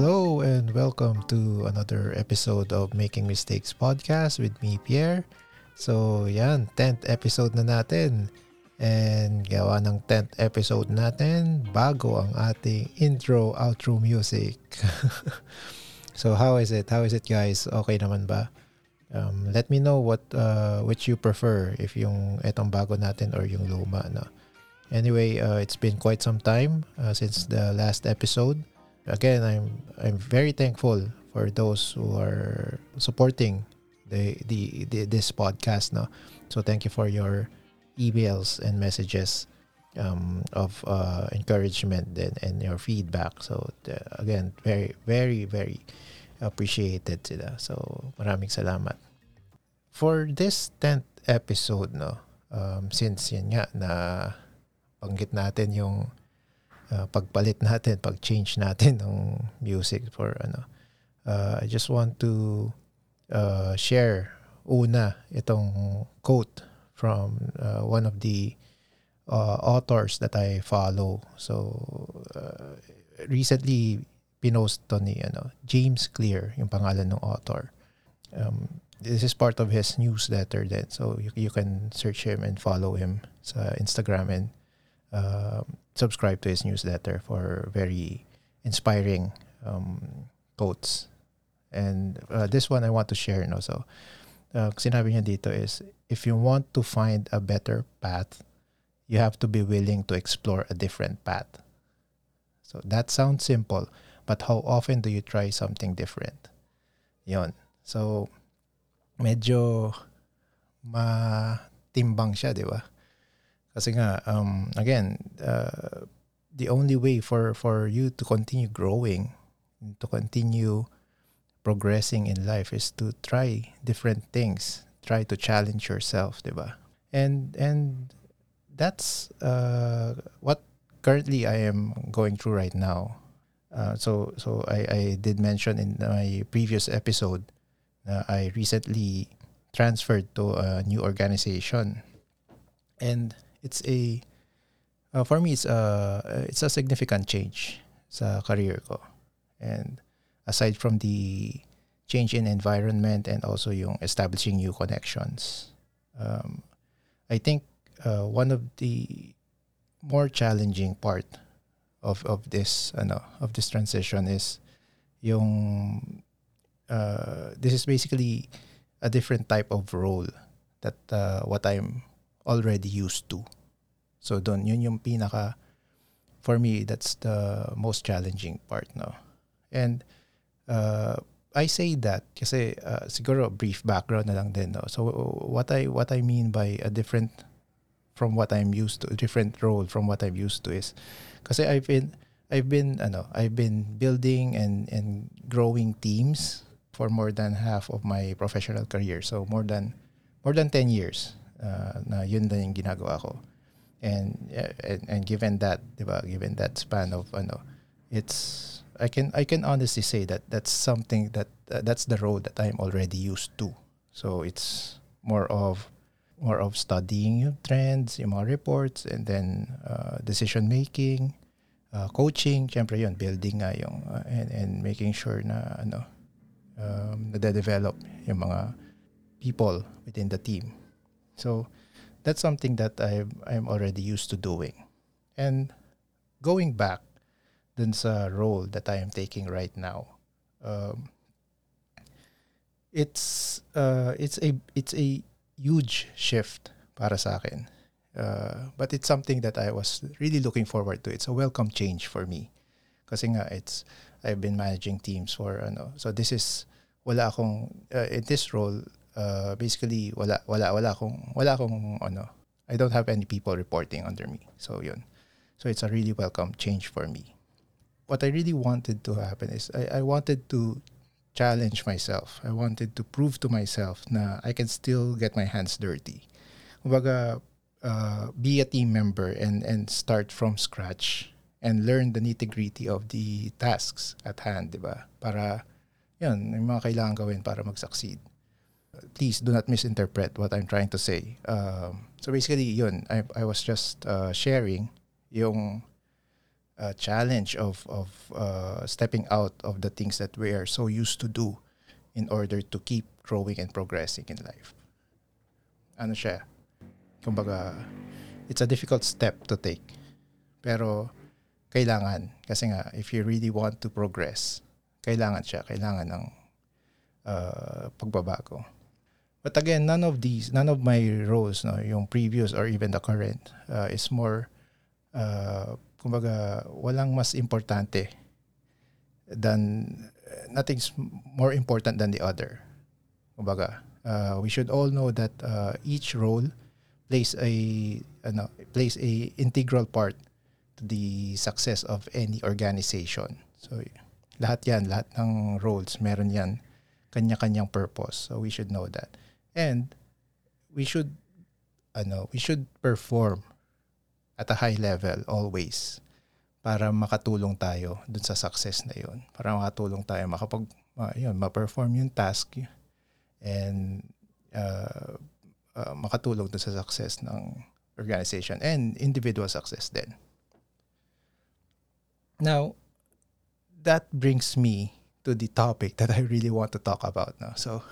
Hello and welcome to another episode of Making Mistakes podcast with me, Pierre. So, yan, 10th episode na natin. And gawa ng 10th episode natin, bago ang ating intro, outro music. so, how is it? How is it guys? Okay naman ba? Um, let me know what uh, which you prefer if yung etong bago natin or yung luma no. Anyway, uh, it's been quite some time uh, since the last episode. Again, I'm I'm very thankful for those who are supporting the, the, the this podcast no? So thank you for your emails and messages um, of uh, encouragement and, and your feedback. So uh, again very very very appreciated sila. So maraming salamat. For this 10th episode no um, since yan nga na banggit natin yung uh, pagpalit natin pag-change natin ng music for ano uh, I just want to uh, share una itong quote from uh, one of the uh, authors that I follow. So uh, recently pinost to ni ano, James Clear yung pangalan ng author. Um, this is part of his newsletter then. So you, you can search him and follow him sa Instagram and uh, subscribe to his newsletter for very inspiring um, quotes And uh, this one I want to share. No? So, uh, sinabi niya dito is, if you want to find a better path, you have to be willing to explore a different path. So, that sounds simple, but how often do you try something different? Yon. So, medyo matimbang siya, di ba? Kasi nga, um, again, uh, the only way for, for you to continue growing, to continue progressing in life is to try different things, try to challenge yourself, diba? And and that's uh, what currently I am going through right now. Uh, so so I, I did mention in my previous episode uh, I recently transferred to a new organization, and it's a uh, for me it's a it's a significant change sa career ko, and aside from the change in environment and also yung establishing new connections. Um, I think uh, one of the more challenging part of of this ano of this transition is yung uh, this is basically a different type of role that uh, what I'm already used to. So doon yun yung pinaka for me that's the most challenging part no. And uh, I say that kasi uh, siguro brief background na lang din no. So what I what I mean by a different from what I'm used to, a different role from what I'm used to is kasi I've been I've been ano, I've been building and and growing teams for more than half of my professional career. So more than more than 10 years uh, na yun din yung ginagawa ko. And, and and given that, 'di ba, given that span of ano, it's I can I can honestly say that that's something that uh, that's the road that I'm already used to. So it's more of more of studying yung trends, yung mga reports, and then uh, decision making, uh, coaching, syempre yun, building nga yung, uh, and, and making sure na ano, um, nade-develop yung mga people within the team. So that's something that I I'm already used to doing. And going back dun sa role that I am taking right now. Um, it's uh, it's a it's a huge shift para sa akin. Uh, but it's something that I was really looking forward to. It's a welcome change for me. Kasi nga it's I've been managing teams for ano. So this is wala akong uh, in this role uh, basically wala wala wala akong wala akong ano I don't have any people reporting under me. So yun. So it's a really welcome change for me what I really wanted to happen is I, I wanted to challenge myself. I wanted to prove to myself na I can still get my hands dirty. Kumbaga, uh, be a team member and, and start from scratch and learn the nitty-gritty of the tasks at hand, di ba? Para, yun, yung mga kailangan gawin para mag-succeed. Please do not misinterpret what I'm trying to say. Um, so basically, yun, I, I was just uh, sharing yung uh, challenge of of uh, stepping out of the things that we are so used to do in order to keep growing and progressing in life. Ano siya? Kumbaga, it's a difficult step to take. Pero kailangan kasi nga if you really want to progress, kailangan siya, kailangan ng uh, pagbabago. But again, none of these, none of my roles, no, yung previous or even the current, uh, is more, uh, kumbaga, walang mas importante than, nothing's more important than the other. Kumbaga, uh, we should all know that uh, each role plays a, ano, plays a integral part to the success of any organization. So, lahat yan, lahat ng roles, meron yan kanya-kanyang purpose. So, we should know that. And we should ano, we should perform at a high level always para makatulong tayo dun sa success na yun. Para makatulong tayo makapag uh, yun, ma-perform yung task and uh, uh, makatulong dun sa success ng organization and individual success din. Now, that brings me to the topic that I really want to talk about now. So,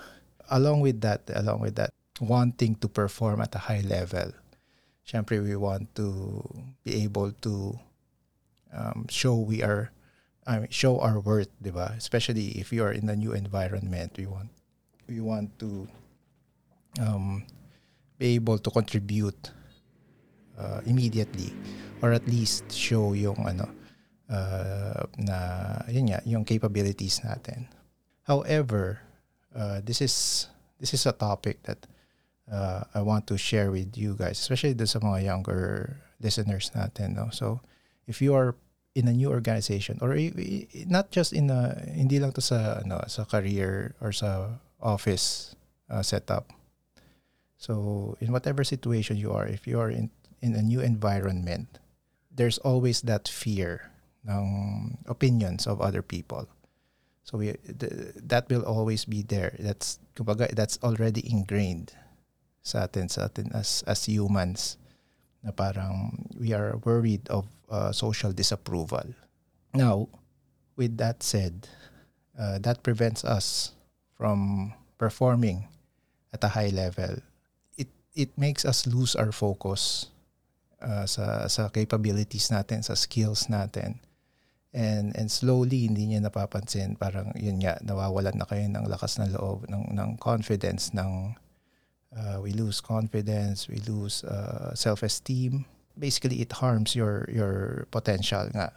along with that, along with that, wanting to perform at a high level, syempre we want to be able to um, show we are, I mean, show our worth, di ba? Especially if you are in a new environment, we want, we want to um, be able to contribute uh, immediately or at least show yung ano, uh, na yun nga, yung capabilities natin. However, uh, this is this is a topic that uh, I want to share with you guys, especially the sa mga younger listeners natin. No? So, if you are in a new organization or not just in a hindi lang to sa ano sa career or sa office uh, setup. So, in whatever situation you are, if you are in in a new environment, there's always that fear ng opinions of other people. So we the, that will always be there. That's kumbaga that's already ingrained sa atin sa atin as as humans na parang we are worried of uh, social disapproval. Now, with that said, uh, that prevents us from performing at a high level. It it makes us lose our focus uh, sa sa capabilities natin, sa skills natin and and slowly hindi niya napapansin. Parang yun nga nawawalan na kayo ng lakas ng loob ng ng confidence ng uh, we lose confidence we lose uh, self-esteem. Basically it harms your your potential nga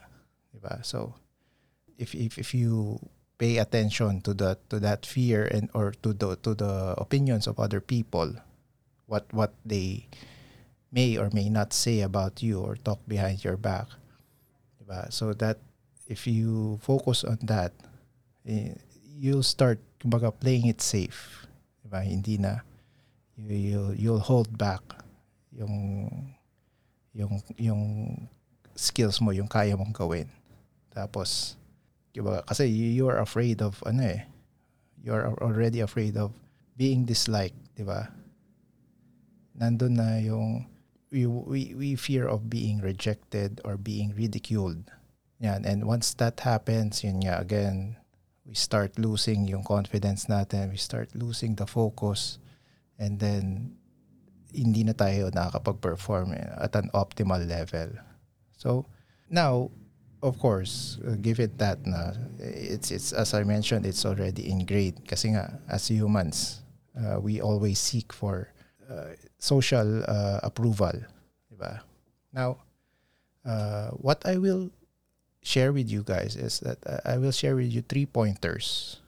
di ba? So if if if you pay attention to that to that fear and or to the to the opinions of other people what what they may or may not say about you or talk behind your back diba so that if you focus on that, eh, you'll start kumbaga playing it safe. Diba? Hindi na you, you'll, you'll hold back yung yung yung skills mo, yung kaya mong gawin. Tapos diba? Kasi you are afraid of ano eh. You are already afraid of being disliked, 'di ba? Nandun na yung we, we, we fear of being rejected or being ridiculed. Yan. And once that happens, yun nga, again, we start losing yung confidence natin. We start losing the focus. And then, hindi na tayo nakakapag-perform at an optimal level. So, now, of course, uh, given that na it's it's as I mentioned, it's already ingrained kasi nga as humans, uh, we always seek for uh, social uh, approval, diba? Now, uh, what I will share with you guys is that uh, I will share with you three pointers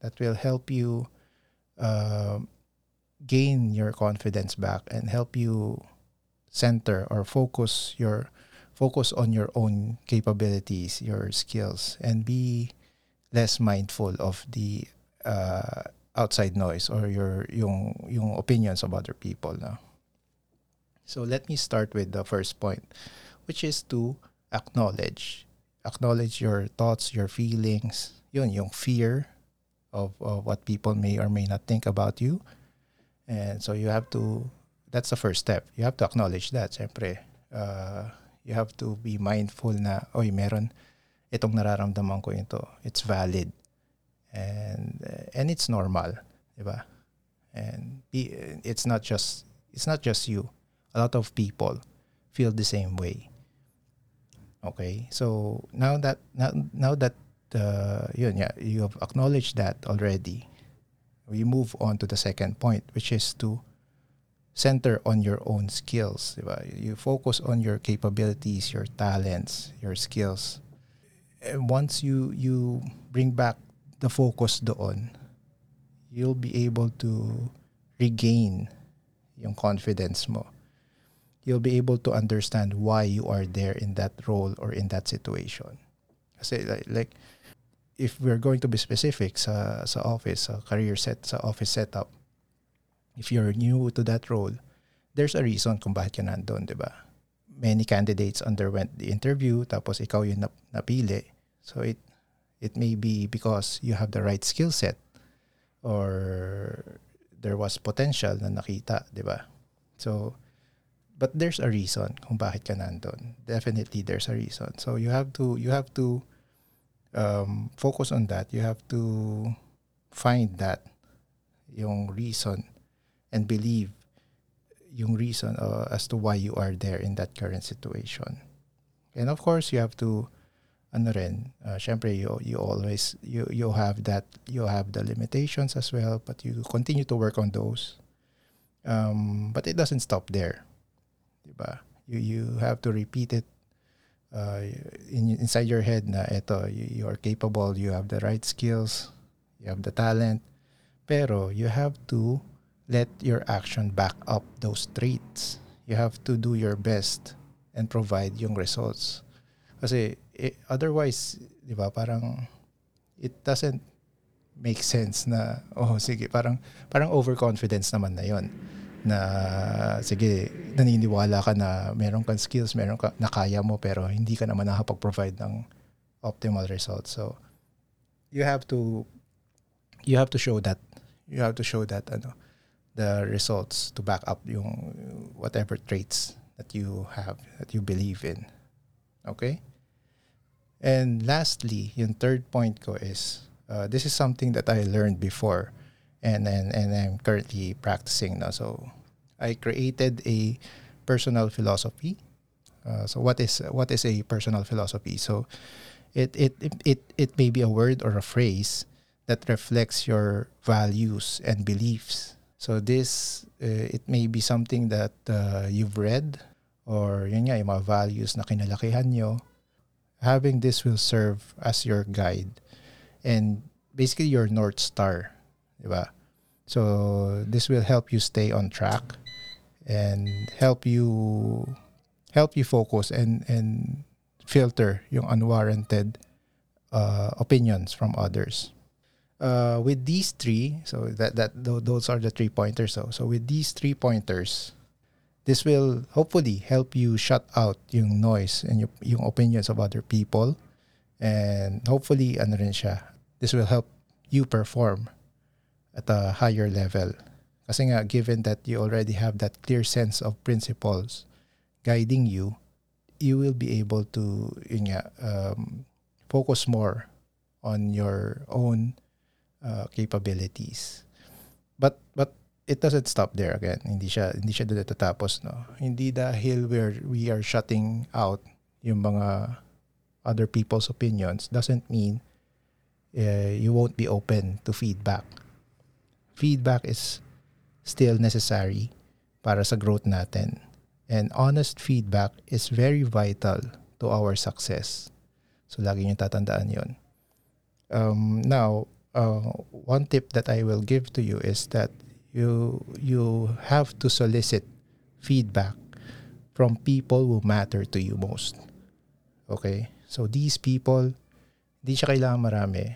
that will help you uh, gain your confidence back and help you center or focus your focus on your own capabilities, your skills, and be less mindful of the uh, outside noise or your yung yung opinions of other people. No? So let me start with the first point, which is to acknowledge acknowledge your thoughts, your feelings, yun, yung fear of, of what people may or may not think about you. And so you have to, that's the first step. You have to acknowledge that, syempre. Uh, You have to be mindful na, oy, meron itong nararamdaman ko ito. It's valid. And and it's normal, 'di ba? And be, it's not just it's not just you. A lot of people feel the same way. Okay? So now that now, now that uh, yun, yeah, you have acknowledged that already. We move on to the second point, which is to center on your own skills. Diba? You focus on your capabilities, your talents, your skills. And once you you bring back the focus doon, you'll be able to regain yung confidence mo. You'll be able to understand why you are there in that role or in that situation. Kasi like, like if we're going to be specific sa sa office, sa career set, sa office setup, if you're new to that role, there's a reason kung bakit ka nandun, di ba? Many candidates underwent the interview, tapos ikaw yung nap- napili. So it it may be because you have the right skill set or there was potential na nakita, di ba? So, but there's a reason kung bakit ka nandun. Definitely there's a reason. So you have to you have to um, focus on that. You have to find that yung reason and believe yung reason uh, as to why you are there in that current situation. And of course, you have to ano rin, uh, syempre you you always you you have that you have the limitations as well, but you continue to work on those. Um, but it doesn't stop there. Diba? You you have to repeat it uh, in, inside your head na eto, you, you are capable, you have the right skills, you have the talent, pero you have to let your action back up those traits. You have to do your best and provide yung results. Kasi eh, otherwise, di ba, parang it doesn't make sense na, oh sige, parang, parang overconfidence naman na yon na sige, naniniwala ka na meron kang skills, meron ka na kaya mo pero hindi ka naman nakapag-provide ng optimal results. So you have to you have to show that you have to show that ano the results to back up yung whatever traits that you have that you believe in. Okay? And lastly, yung third point ko is uh, this is something that I learned before and and and I'm currently practicing now. So I created a personal philosophy. Uh, so what is what is a personal philosophy? So it, it it it it may be a word or a phrase that reflects your values and beliefs. So this uh, it may be something that uh, you've read or yun nga, yung mga values na kinalakihan nyo. Having this will serve as your guide and basically your north star So this will help you stay on track and help you help you focus and and filter yung unwarranted uh, opinions from others. Uh, with these three, so that that those are the three pointers. So so with these three pointers, this will hopefully help you shut out yung noise and yung, yung opinions of other people, and hopefully ano rin siya. This will help you perform at a higher level. Kasi nga, given that you already have that clear sense of principles guiding you, you will be able to yun nga, um, focus more on your own uh, capabilities. But but it doesn't stop there again. Hindi siya hindi siya doon tatapos no. Hindi dahil we're we are shutting out yung mga other people's opinions doesn't mean uh, you won't be open to feedback feedback is still necessary para sa growth natin. And honest feedback is very vital to our success. So lagi niyo tatandaan 'yon. Um, now, uh, one tip that I will give to you is that you you have to solicit feedback from people who matter to you most. Okay? So these people, hindi siya kailangan marami.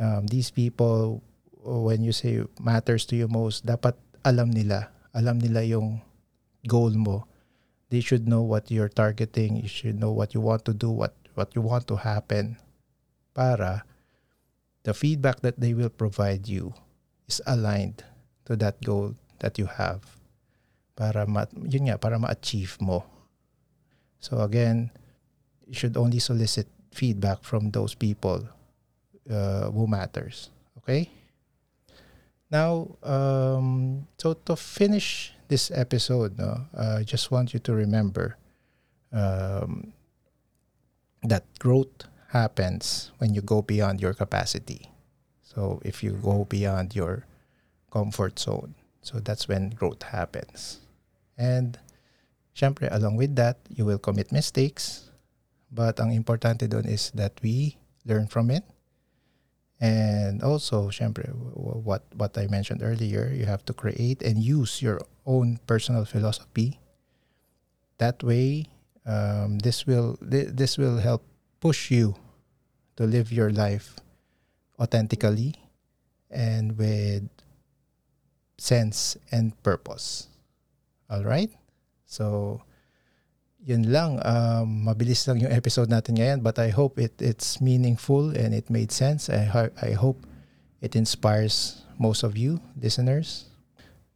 Um, these people when you say matters to you most, dapat alam nila. Alam nila yung goal mo. They should know what you're targeting. You should know what you want to do, what, what you want to happen. Para the feedback that they will provide you is aligned to that goal that you have. Para ma, yun nga, para ma-achieve mo. So again, you should only solicit feedback from those people uh, who matters. Okay. Now, um, so to finish this episode, no, uh, I just want you to remember um, that growth happens when you go beyond your capacity. So if you go beyond your comfort zone, so that's when growth happens. And syempre, along with that, you will commit mistakes. But ang importante doon is that we learn from it and also, syempre, what, what I mentioned earlier, you have to create and use your own personal philosophy. That way, um, this will this will help push you to live your life authentically and with sense and purpose. All right? So, yun lang. Um, mabilis lang yung episode natin ngayon but I hope it it's meaningful and it made sense. I, I hope it inspires most of you listeners.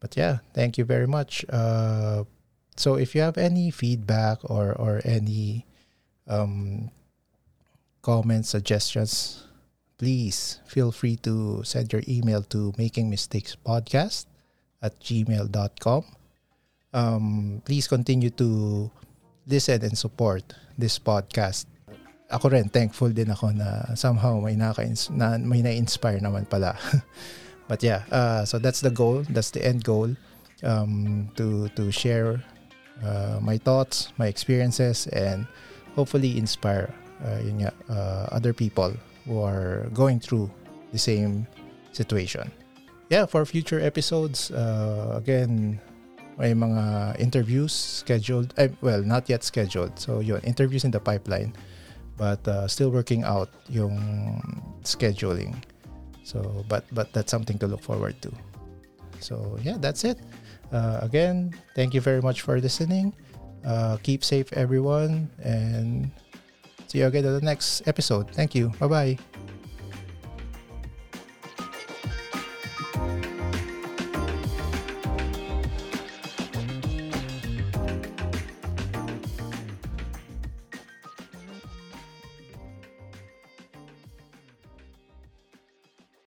But yeah, thank you very much. Uh, so if you have any feedback or, or any um, comments, suggestions, please feel free to send your email to makingmistakespodcast at gmail.com. Um, please continue to listen and support this podcast. Ako rin, thankful din ako na somehow may, naka na, may na-inspire naman pala. But yeah, uh, so that's the goal. That's the end goal. Um, to, to share uh, my thoughts, my experiences, and hopefully inspire uh, yun nga, uh, other people who are going through the same situation. Yeah, for future episodes, uh, again, may mga interviews scheduled. Eh, well, not yet scheduled. So yun, interviews in the pipeline. But uh, still working out yung scheduling. So, but but that's something to look forward to. So yeah, that's it. Uh, again, thank you very much for listening. Uh, keep safe, everyone, and see you again at the next episode. Thank you. Bye bye.